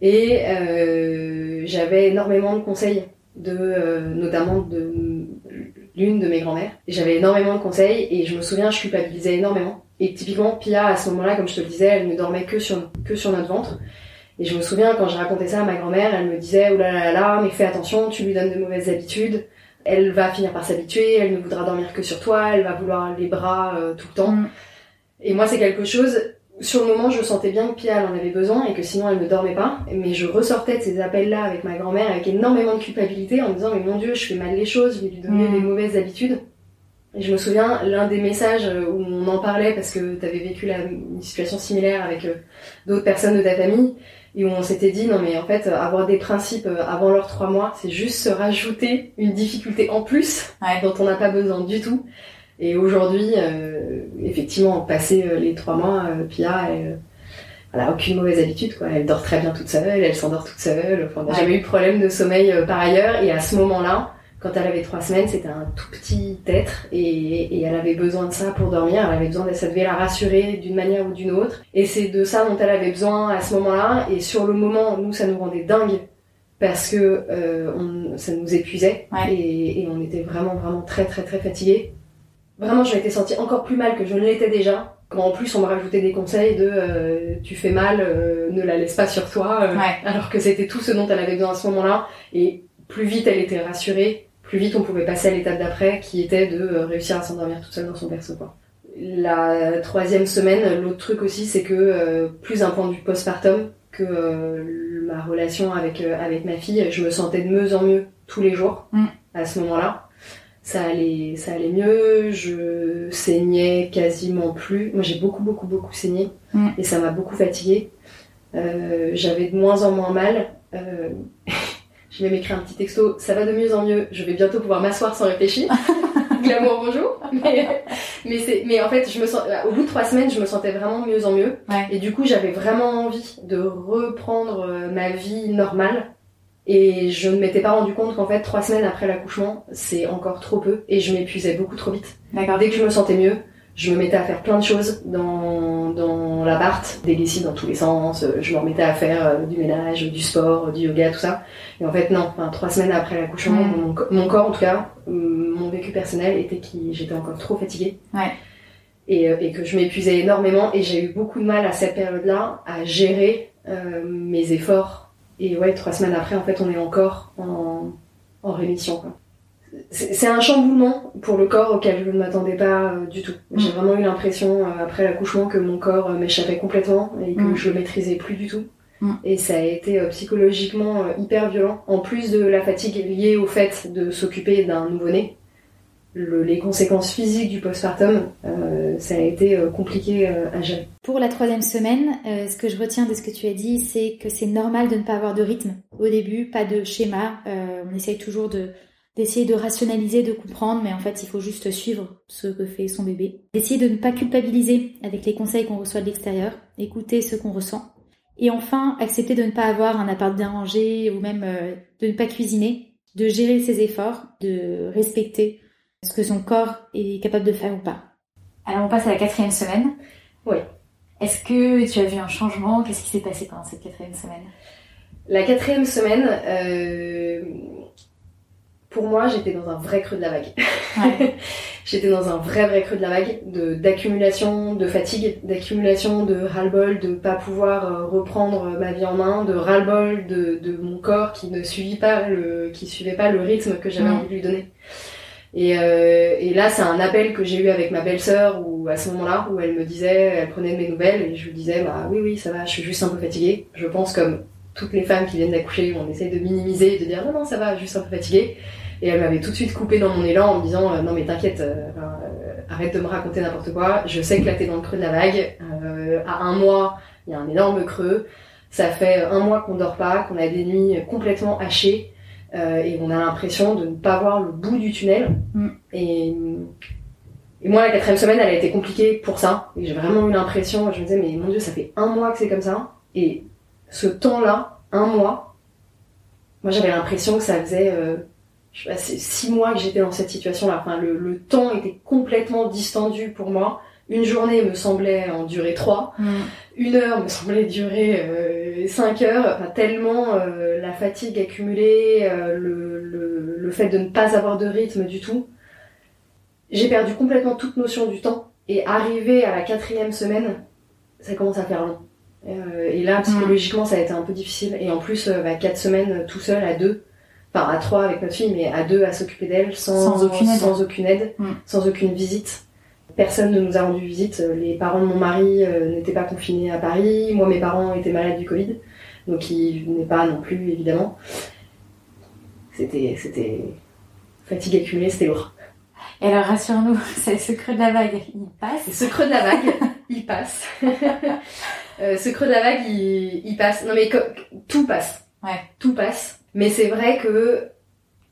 Et euh, j'avais énormément de conseils de notamment de l'une de mes grand-mères. J'avais énormément de conseils et je me souviens, je culpabilisais énormément. Et typiquement, Pia, à ce moment-là, comme je te le disais, elle ne dormait que sur, que sur notre ventre. Et je me souviens, quand je racontais ça à ma grand-mère, elle me disait, oh là là là, mais fais attention, tu lui donnes de mauvaises habitudes. Elle va finir par s'habituer, elle ne voudra dormir que sur toi, elle va vouloir les bras euh, tout le temps. Mm. Et moi, c'est quelque chose, sur le moment, je sentais bien que Pia, elle en avait besoin et que sinon, elle ne dormait pas. Mais je ressortais de ces appels-là avec ma grand-mère avec énormément de culpabilité en me disant, mais mon Dieu, je fais mal les choses, je vais lui donner mm. des mauvaises habitudes. Et je me souviens, l'un des messages où on en parlait parce que tu avais vécu la, une situation similaire avec euh, d'autres personnes de ta famille, et où on s'était dit non mais en fait avoir des principes euh, avant leurs trois mois, c'est juste se rajouter une difficulté en plus dont on n'a pas besoin du tout. Et aujourd'hui, euh, effectivement, passé les trois mois, Pia, elle, elle a aucune mauvaise habitude quoi. Elle dort très bien toute seule, elle s'endort toute seule. Enfin, on n'a jamais eu de problème de sommeil par ailleurs. Et à ce moment-là, quand elle avait trois semaines, c'était un tout petit être et, elle avait besoin de ça pour dormir. Elle avait besoin de ça devait la rassurer d'une manière ou d'une autre. Et c'est de ça dont elle avait besoin à ce moment-là. Et sur le moment, nous, ça nous rendait dingue parce que euh, on, ça nous épuisait et, on était vraiment vraiment très très très fatigués. Vraiment, je m'étais sentie encore plus mal que je ne l'étais déjà. Quand en plus on me rajoutait des conseils de euh, tu fais mal, euh, ne la laisse pas sur toi, alors que c'était tout ce dont elle avait besoin à ce moment-là. Et plus vite elle était rassurée, plus vite on pouvait passer à l'étape d'après qui était de euh, réussir à s'endormir toute seule dans son berceau quoi. La troisième semaine, l'autre truc aussi c'est que euh, plus un point de vue postpartum que euh, ma relation avec avec ma fille, je me sentais de mieux en mieux tous les jours mm. à ce moment-là. Ça allait ça allait mieux, je saignais quasiment plus. Moi j'ai beaucoup beaucoup beaucoup saigné mm. et ça m'a beaucoup fatiguée. j'avais de moins en moins mal. Je vais m'écrire un petit texto, ça va de mieux en mieux, je vais bientôt pouvoir m'asseoir sans réfléchir. Glamour bonjour. Mais, mais, c'est, mais en fait, je me sens, au bout de trois semaines, je me sentais vraiment mieux en mieux. Et du coup, j'avais vraiment envie de reprendre euh, ma vie normale. Et je ne m'étais pas rendu compte qu'en fait, trois semaines après l'accouchement, c'est encore trop peu. Et je m'épuisais beaucoup trop vite. Dès que je me sentais mieux, je me mettais à faire plein de choses dans, dans l'appart, des lessives dans tous les sens, je me remettais à faire euh, du ménage, du sport, du yoga, tout ça. Et en fait, non, enfin, trois semaines après l'accouchement, mon, mon, corps, en tout cas, mon vécu personnel était que j'étais encore trop fatiguée. Ouais. Et, euh, et que je m'épuisais énormément et j'ai eu beaucoup de mal à cette période-là à gérer euh, mes efforts. Et ouais, trois semaines après, en fait, on est encore en, en rémission. Quoi c'est un chamboulement pour le corps auquel je ne m'attendais pas euh, du tout. J'ai mm. vraiment eu l'impression euh, après l'accouchement que mon corps euh, m'échappait complètement et que mm. je le maîtrisais plus du tout. Mm. Et ça a été psychologiquement hyper violent. En plus de la fatigue liée au fait de s'occuper d'un nouveau-né, les conséquences physiques du postpartum, ça a été compliqué à gérer. Pour la troisième semaine, ce que je retiens de ce que tu as dit, c'est que c'est normal de ne pas avoir de rythme au début, pas de schéma. on essaye toujours de d'essayer de rationaliser, de comprendre, mais en fait, il faut juste suivre ce que fait son bébé. D'essayer de ne pas culpabiliser avec les conseils qu'on reçoit de l'extérieur, écouter ce qu'on ressent. Et enfin, accepter de ne pas avoir un appart bien rangé ou même euh, de ne pas cuisiner, de gérer ses efforts, de respecter ce que son corps est capable de faire ou pas. Alors, on passe à la quatrième semaine. Oui. Est-ce que tu as vu un changement? Qu'est-ce qui s'est passé pendant cette quatrième semaine? La quatrième semaine, euh pour moi, j'étais dans un vrai creux de la vague. j'étais dans un vrai vrai creux de la vague, de d'accumulation, de fatigue, d'accumulation de ras-le-bol, de pas pouvoir euh, reprendre ma vie en main, de ras-le-bol de, de mon corps qui ne suivait pas le qui suivait pas le rythme que j'avais envie de lui donner. Et, euh, et là, c'est un appel que j'ai eu avec ma belle-sœur où à ce moment-là où elle me disait, elle prenait de mes nouvelles et je lui disais bah oui oui ça va, je suis juste un peu fatiguée. Je pense comme toutes les femmes qui viennent d'accoucher, on essaye de minimiser et de dire non non ça va, juste un peu fatiguée. Et elle m'avait tout de suite coupé dans mon élan en me disant euh, non mais t'inquiète, euh, euh, arrête de me raconter n'importe quoi. Je sais que là t'es dans le creux de la vague. à un mois, il y a un énorme creux. Ça fait un mois qu'on dort pas, qu'on a des nuits complètement hachées et on a l'impression de ne pas voir le bout du tunnel. Mm. Et, et moi la quatrième semaine, elle a été compliquée pour ça. Et j'ai vraiment eu l'impression, je me disais mais mon dieu, ça fait un mois que c'est comme ça. Et ce temps-là, un mois, moi j'avais l'impression que ça faisait je sais pas, c'est six mois que j'étais dans cette situation-là. Enfin, le, le, temps était complètement distendu pour moi. une journée me semblait en durer trois, Mm. une heure me semblait durer euh, cinq heures, enfin, tellement euh, la fatigue accumulée, euh, le, le, le fait de ne pas avoir de rythme du tout. J'ai perdu complètement toute notion du temps et arrivé à la quatrième semaine, ça commence à faire long. Euh, et là, psychologiquement, ça a été un peu difficile. Et en plus, euh, bah, quatre semaines euh, tout seul à deux, enfin à trois avec notre fille, mais à deux à s'occuper d'elle sans, Sans aucune aide. sans aucune aide, Mm. sans aucune visite. Personne ne nous a rendu visite. Les parents de mon mari euh, n'étaient pas confinés à Paris. Moi, mes parents étaient malades du Covid, donc ils venaient pas non plus, évidemment. C'était, c'était fatigue accumulée, c'était lourd. Et alors, rassure-nous, c'est ce creux de la vague, il passe. Et ce creux de la vague, il passe. Euh, ce creux de la vague, il, il passe. Non mais tout passe. Ouais. Tout passe. Mais c'est vrai que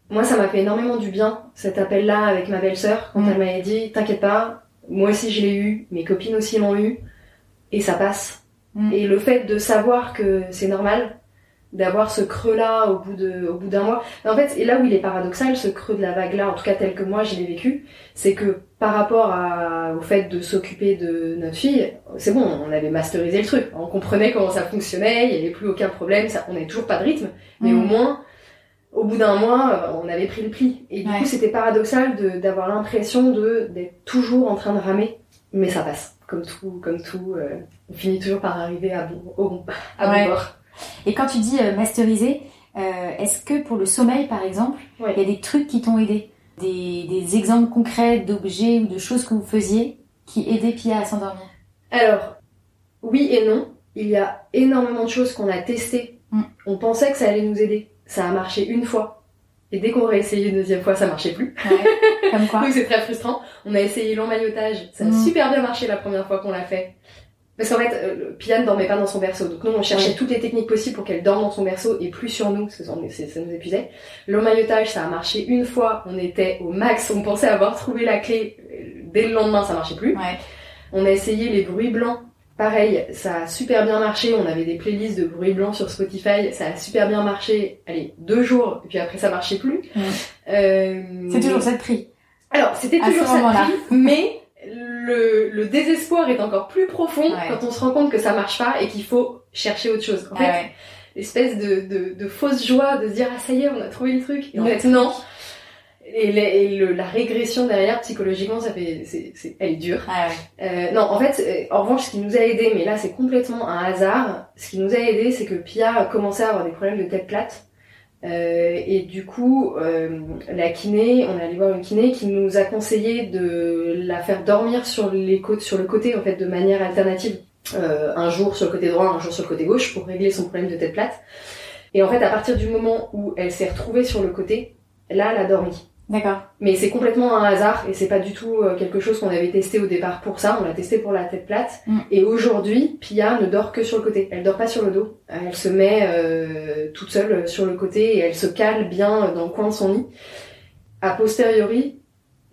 moi, ça m'a fait énormément du bien, cet appel-là avec ma belle-sœur, quand Mm. elle m'avait dit, t'inquiète pas, moi aussi je l'ai eu, mes copines aussi l'ont eu, et ça passe. Mm. Et le fait de savoir que c'est normal, d'avoir ce creux-là au bout de, au bout d'un mois. En fait, et là où il est paradoxal, ce creux de la vague-là, en tout cas tel que moi je l'ai vécu, c'est que par rapport à, au fait de s'occuper de notre fille, c'est bon, on avait masterisé le truc, on comprenait comment ça fonctionnait, il n'y avait plus aucun problème, ça, on n'avait toujours pas de rythme, mais Mm. au moins, au bout d'un mois, euh, on avait pris le pli. Et du Ouais. coup, c'était paradoxal d'avoir l'impression d'être toujours en train de ramer, mais ça passe, comme tout, comme tout, euh, on finit toujours par arriver à bon, au bon, à Ouais. bon bord. Et quand tu dis euh, masteriser, euh, est-ce que pour le sommeil, par exemple, il Ouais. y a des trucs qui t'ont aidé? Des, des exemples concrets d'objets ou de choses que vous faisiez qui aidaient Pia à s'endormir? Alors, oui et non. Il y a énormément de choses qu'on a testées. Mm. On pensait que ça allait nous aider. Ça a marché une fois. Et dès qu'on réessayé une deuxième fois, ça marchait plus. Ouais. Comme quoi Donc c'est très frustrant. On a essayé l'emmaillotage. Ça a Mm. super bien marché la première fois qu'on l'a fait. Parce qu'en fait, euh, le Pia ne dormait pas dans son berceau. Donc nous, on cherchait toutes les techniques possibles pour qu'elle dorme dans son berceau et plus sur nous, parce que ça, nous épuisait. L'emmaillotage, ça a marché une fois. On était au max. On pensait avoir trouvé la clé. Dès le lendemain, ça marchait plus. Ouais. On a essayé les bruits blancs. Pareil, ça a super bien marché. On avait des playlists de bruits blancs sur Spotify. Ça a super bien marché. Allez, deux jours. Et puis après, ça marchait plus. Euh, C'est toujours ça de prix. Alors, c'était toujours ça de prix, mais le, le désespoir est encore plus profond Ouais. quand on se rend compte que ça marche pas et qu'il faut chercher autre chose. En Ah fait, ouais. l'espèce de, de, de fausse joie de se dire ah ça y est, on a trouvé le truc. Et en fait, non. Et, et le- la régression derrière, psychologiquement, ça fait, c'est, c'est, elle est dure. Ah ouais. Euh, non, en fait, euh, en revanche, ce qui nous a aidé, mais là c'est complètement un hasard, ce qui nous a aidé, c'est que Pia a commencé à avoir des problèmes de tête plate. Euh, et du coup, euh, la kiné, on est allé voir une kiné qui nous a conseillé de la faire dormir sur les côtes, sur le côté en fait, de manière alternative. Euh, un jour sur le côté droit, un jour sur le côté gauche pour régler son problème de tête plate. Et en fait, à partir du moment où elle s'est retrouvée sur le côté, là, elle a dormi. D'accord. Mais c'est complètement un hasard et c'est pas du tout euh, quelque chose qu'on avait testé au départ pour ça. On l'a testé pour la tête plate. Mm. Et aujourd'hui, Pia ne dort que sur le côté. Elle dort pas sur le dos. Elle se met euh, toute seule sur le côté et elle se cale bien dans le coin de son lit. A posteriori,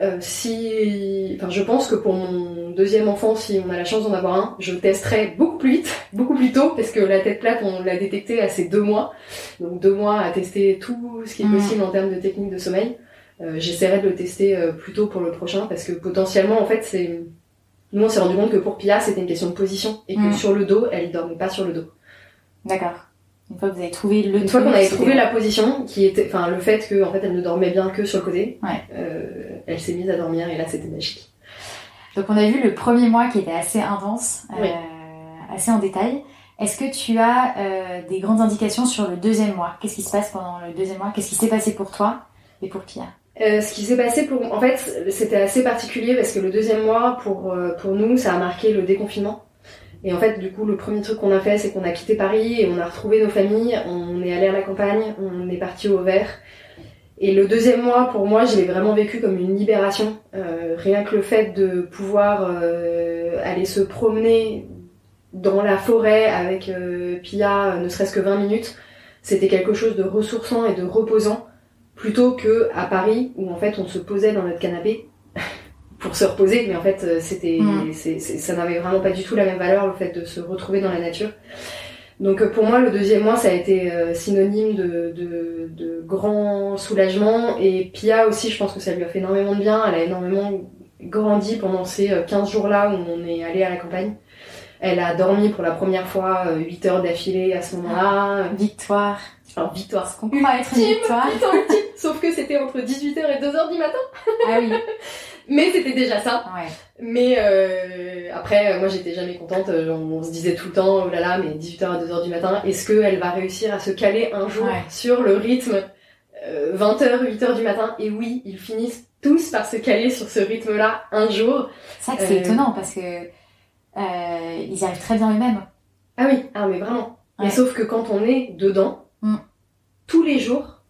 euh, si, enfin, je pense que pour mon deuxième enfant, si on a la chance d'en avoir un, je testerai beaucoup plus vite, beaucoup plus tôt, parce que la tête plate, on l'a détectée à ces deux mois. Donc deux mois à tester tout ce qui est Mm. possible en termes de technique de sommeil. Euh, J'essaierai de le tester euh, plus tôt pour le prochain, parce que potentiellement, en fait, c'est nous on s'est rendu compte que pour Pia, c'était une question de position et que Mm. sur le dos, elle dormait pas sur le dos. D'accord. Une fois que vous avez trouvé le Une fois qu'on avait trouvé la position, qui était, enfin, le fait que en fait, elle ne dormait bien que sur le côté, Ouais. euh, elle s'est mise à dormir et là, c'était magique. Donc on a vu le premier mois qui était assez intense, euh, assez en détail. Est-ce que tu as euh, des grandes indications sur le deuxième mois? Qu'est-ce qui se passe pendant le deuxième mois? Qu'est-ce qui s'est passé pour toi et pour Pia? Euh, ce qui s'est passé pour, en fait, c'était assez particulier parce que le deuxième mois, pour euh, pour nous, ça a marqué le déconfinement. Et en fait, du coup, le premier truc qu'on a fait, c'est qu'on a quitté Paris et on a retrouvé nos familles. On est allé à la campagne, on est parti au vert. Et le deuxième mois, pour moi, je l'ai vraiment vécu comme une libération. Euh, rien que le fait de pouvoir aller se promener dans la forêt avec Pia, ne serait-ce que 20 minutes, c'était quelque chose de ressourçant et de reposant plutôt que à Paris où en fait on se posait dans notre canapé pour se reposer mais en fait euh, c'était Mm. ça n'avait vraiment pas du tout la même valeur le fait de se retrouver dans la nature donc euh, pour moi le deuxième mois ça a été euh, synonyme de, de, de grand soulagement et Pia aussi je pense que ça lui a fait énormément de bien elle a énormément grandi pendant ces 15 jours-là où on est allé à la campagne. Elle a dormi pour la première fois 8 heures d'affilée à ce moment-là. Victoire. Alors, victoire. Ce qu'on croit être une victoire. Sauf que c'était entre 18h et 2h du matin. Ah oui. Mais c'était déjà ça. Ouais. Mais euh, après, moi j'étais jamais contente. On, se disait tout le temps, oh là là, mais 18h à 2h du matin, est-ce qu'elle va réussir à se caler un jour Ouais. sur le rythme euh, 20h, 8h du matin? Et oui, ils finissent tous par se caler sur ce rythme-là un jour. C'est vrai que c'est Euh, étonnant parce que euh, ils arrivent très bien eux-mêmes. Ah oui, ah mais vraiment. Ouais. Mais sauf que quand on est dedans, Mm. tous les jours,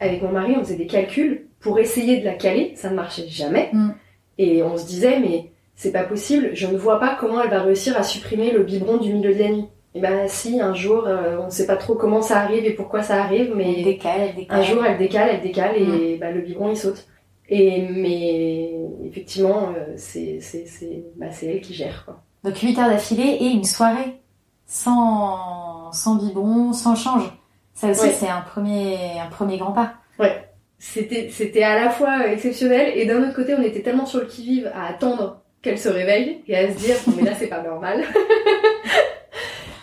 avec mon mari, on faisait des calculs pour essayer de la caler, ça ne marchait jamais. Mm. Et on se disait, mais c'est pas possible, je ne vois pas comment elle va réussir à supprimer le biberon du milieu de la nuit. Et ben si, un jour, euh, on ne sait pas trop comment ça arrive et pourquoi ça arrive, Elle mais décale, elle décale. un jour elle décale, elle décale et bah, le biberon il saute. Et mais effectivement, euh, c'est c'est c'est bah, c'est elle qui gère quoi. Donc 8 heures d'affilée et une soirée sans, sans biberon, sans change. Ça aussi, Ouais. c'est un premier, un premier grand pas. C'était c'était à la fois exceptionnel et d'un autre côté, on était tellement sur le qui vive à attendre qu'elle se réveille et à se dire mais là c'est pas normal.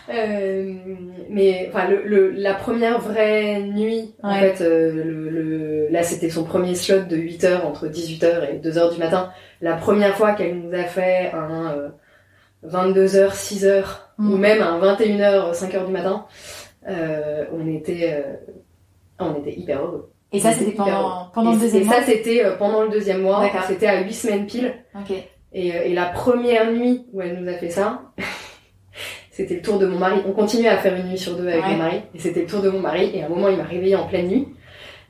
Euh, mais enfin le, le- la première vraie nuit en Ouais. fait euh, le, le- là c'était son premier slot de 8 heures entre 18h et 2h du matin la première fois qu'elle nous a fait un euh, 22h 6h Mm. ou même un 21h 5h du matin euh, on était euh, on était hyper heureux Et ça, c'était pendant, pendant le deuxième et mois. ça, c'était euh, pendant le deuxième mois. D'accord. C'était à huit semaines pile. Ok. Et, euh, et la première nuit où elle nous a fait ça, c'était le tour de mon mari. On continuait à faire une nuit sur deux avec Ouais. mon mari. Et c'était le tour de mon mari. Et à un moment, il m'a réveillée en pleine nuit.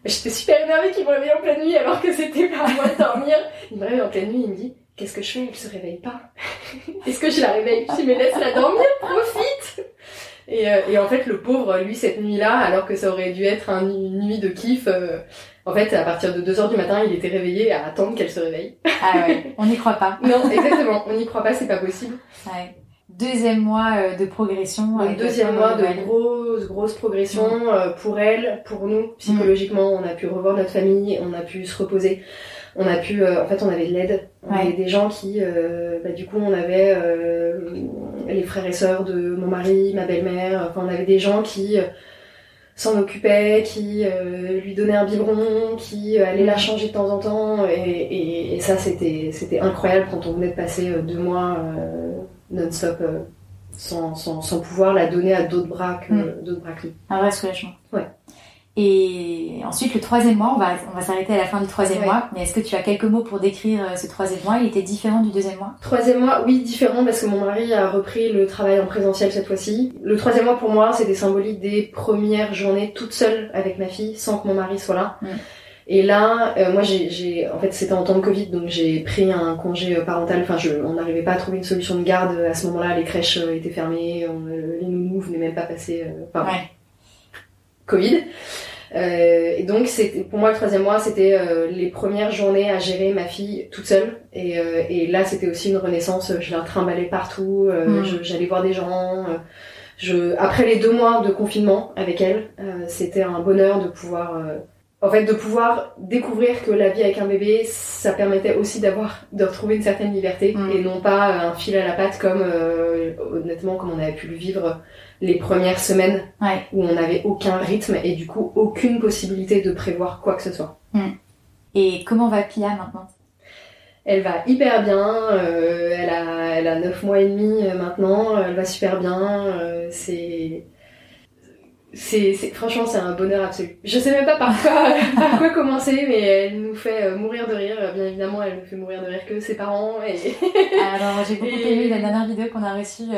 J'étais super énervée qu'il me réveille en pleine nuit alors que c'était pas à moi de dormir. Il me réveille en pleine nuit. Il me dit Qu'est-ce que je fais? Elle se réveille pas. Est-ce que je la réveille? Je dis Mais laisse-la dormir, profite et, euh, et en fait, le pauvre, lui, cette nuit-là, alors que ça aurait dû être un- une nuit de kiff, euh, en fait, à partir de 2h du matin, il était réveillé à attendre qu'elle se réveille. Ah ouais, on n'y croit pas. Non, exactement, on n'y croit pas, c'est pas possible. Ouais. Deuxième mois euh, de progression. Donc, deuxième mois de grosse, grosse progression pour elle, pour nous, psychologiquement. On a pu revoir notre famille, on a pu se reposer. On a pu, euh, en fait, on avait de l'aide. On Ouais. avait des gens qui, euh, bah, du coup, on avait euh, les frères et sœurs de mon mari, ma belle-mère. Enfin, on avait des gens qui s'en occupaient, qui euh, lui donnaient un biberon, qui euh, allaient la changer de temps en temps. Et, et, et ça, c'était, c'était incroyable quand on venait de passer euh, deux mois euh, non-stop. euh, sans, sans, sans pouvoir la donner à d'autres bras que Mm. d'autres bras que nous. Un vrai soulagement. Ouais. Et ensuite, le troisième mois, on va, on va s'arrêter à la fin du troisième Ouais. mois. Mais est-ce que tu as quelques mots pour décrire euh, ce troisième mois? Il était différent du deuxième mois? Troisième mois, oui, différent parce que mon mari a repris le travail en présentiel cette fois-ci. Le troisième mois pour moi, c'était symbolique des premières journées toute seule avec ma fille, sans que mon mari soit là. Mm. Et là, euh, moi, j'ai, en fait, c'était en temps de Covid, donc j'ai pris un congé euh, parental. Enfin, je, on n'arrivait pas à trouver une solution de garde à ce moment-là. Les crèches euh, étaient fermées, on, euh, les nounous venaient même pas passer. Enfin, Ouais. Covid. Euh, et donc c'était pour moi le troisième mois c'était euh, les premières journées à gérer ma fille toute seule et, euh, et là c'était aussi une renaissance je la trimballais partout Mm. j'allais voir des gens je après les deux mois de confinement avec elle c'était un bonheur de pouvoir en fait de pouvoir découvrir que la vie avec un bébé ça permettait aussi d'avoir de retrouver une certaine liberté Mm. et non pas un fil à la patte comme honnêtement comme on avait pu le vivre les premières semaines Ouais. où on n'avait aucun rythme et du coup aucune possibilité de prévoir quoi que ce soit. Et comment va Pia maintenant? Elle va hyper bien, euh, elle a elle a neuf mois et demi euh, maintenant, elle va super bien, euh, c'est c'est franchement c'est un bonheur absolu. Je sais même pas par quoi par quoi commencer mais elle nous fait mourir de rire, bien évidemment elle nous fait mourir de rire que ses parents et Alors, j'ai beaucoup Et- aimé la dernière vidéo qu'on a reçue.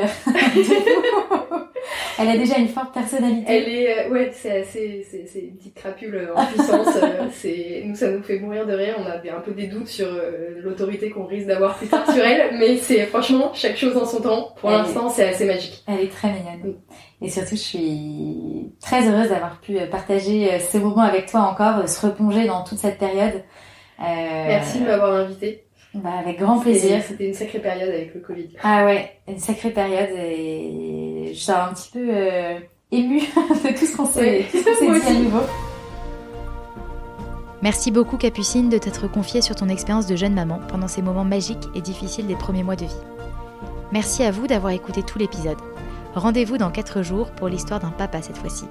Elle a déjà une forte personnalité. Elle est, euh, ouais, c'est assez, c'est, une petite crapule en puissance. euh, c'est, nous, ça nous fait mourir de rire. On a un peu des doutes sur euh, l'autorité qu'on risque d'avoir plus tard sur elle, mais c'est franchement chaque chose en son temps. Pour l'instant, c'est assez magique. Elle est très mignonne. Et surtout, je suis très heureuse d'avoir pu partager euh, ce moment avec toi encore, se replonger dans toute cette période. Merci de m'avoir invité. bah, avec grand plaisir. C'était une sacrée période avec le Covid. Ah ouais, une sacrée période et je suis un petit peu euh, émue de tout ce qu'on s'est moi dit à nouveau. Merci beaucoup Capucine de t'être confiée sur ton expérience de jeune maman pendant ces moments magiques et difficiles des premiers mois de vie. Merci à vous d'avoir écouté tout l'épisode. Rendez-vous dans 4 jours pour l'histoire d'un papa cette fois-ci.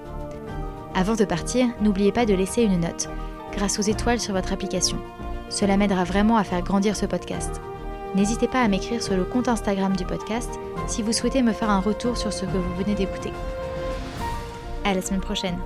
Avant de partir, n'oubliez pas de laisser une note, grâce aux étoiles sur votre application. Cela m'aidera vraiment à faire grandir ce podcast. N'hésitez pas à m'écrire sur le compte Instagram du podcast si vous souhaitez me faire un retour sur ce que vous venez d'écouter. À la semaine prochaine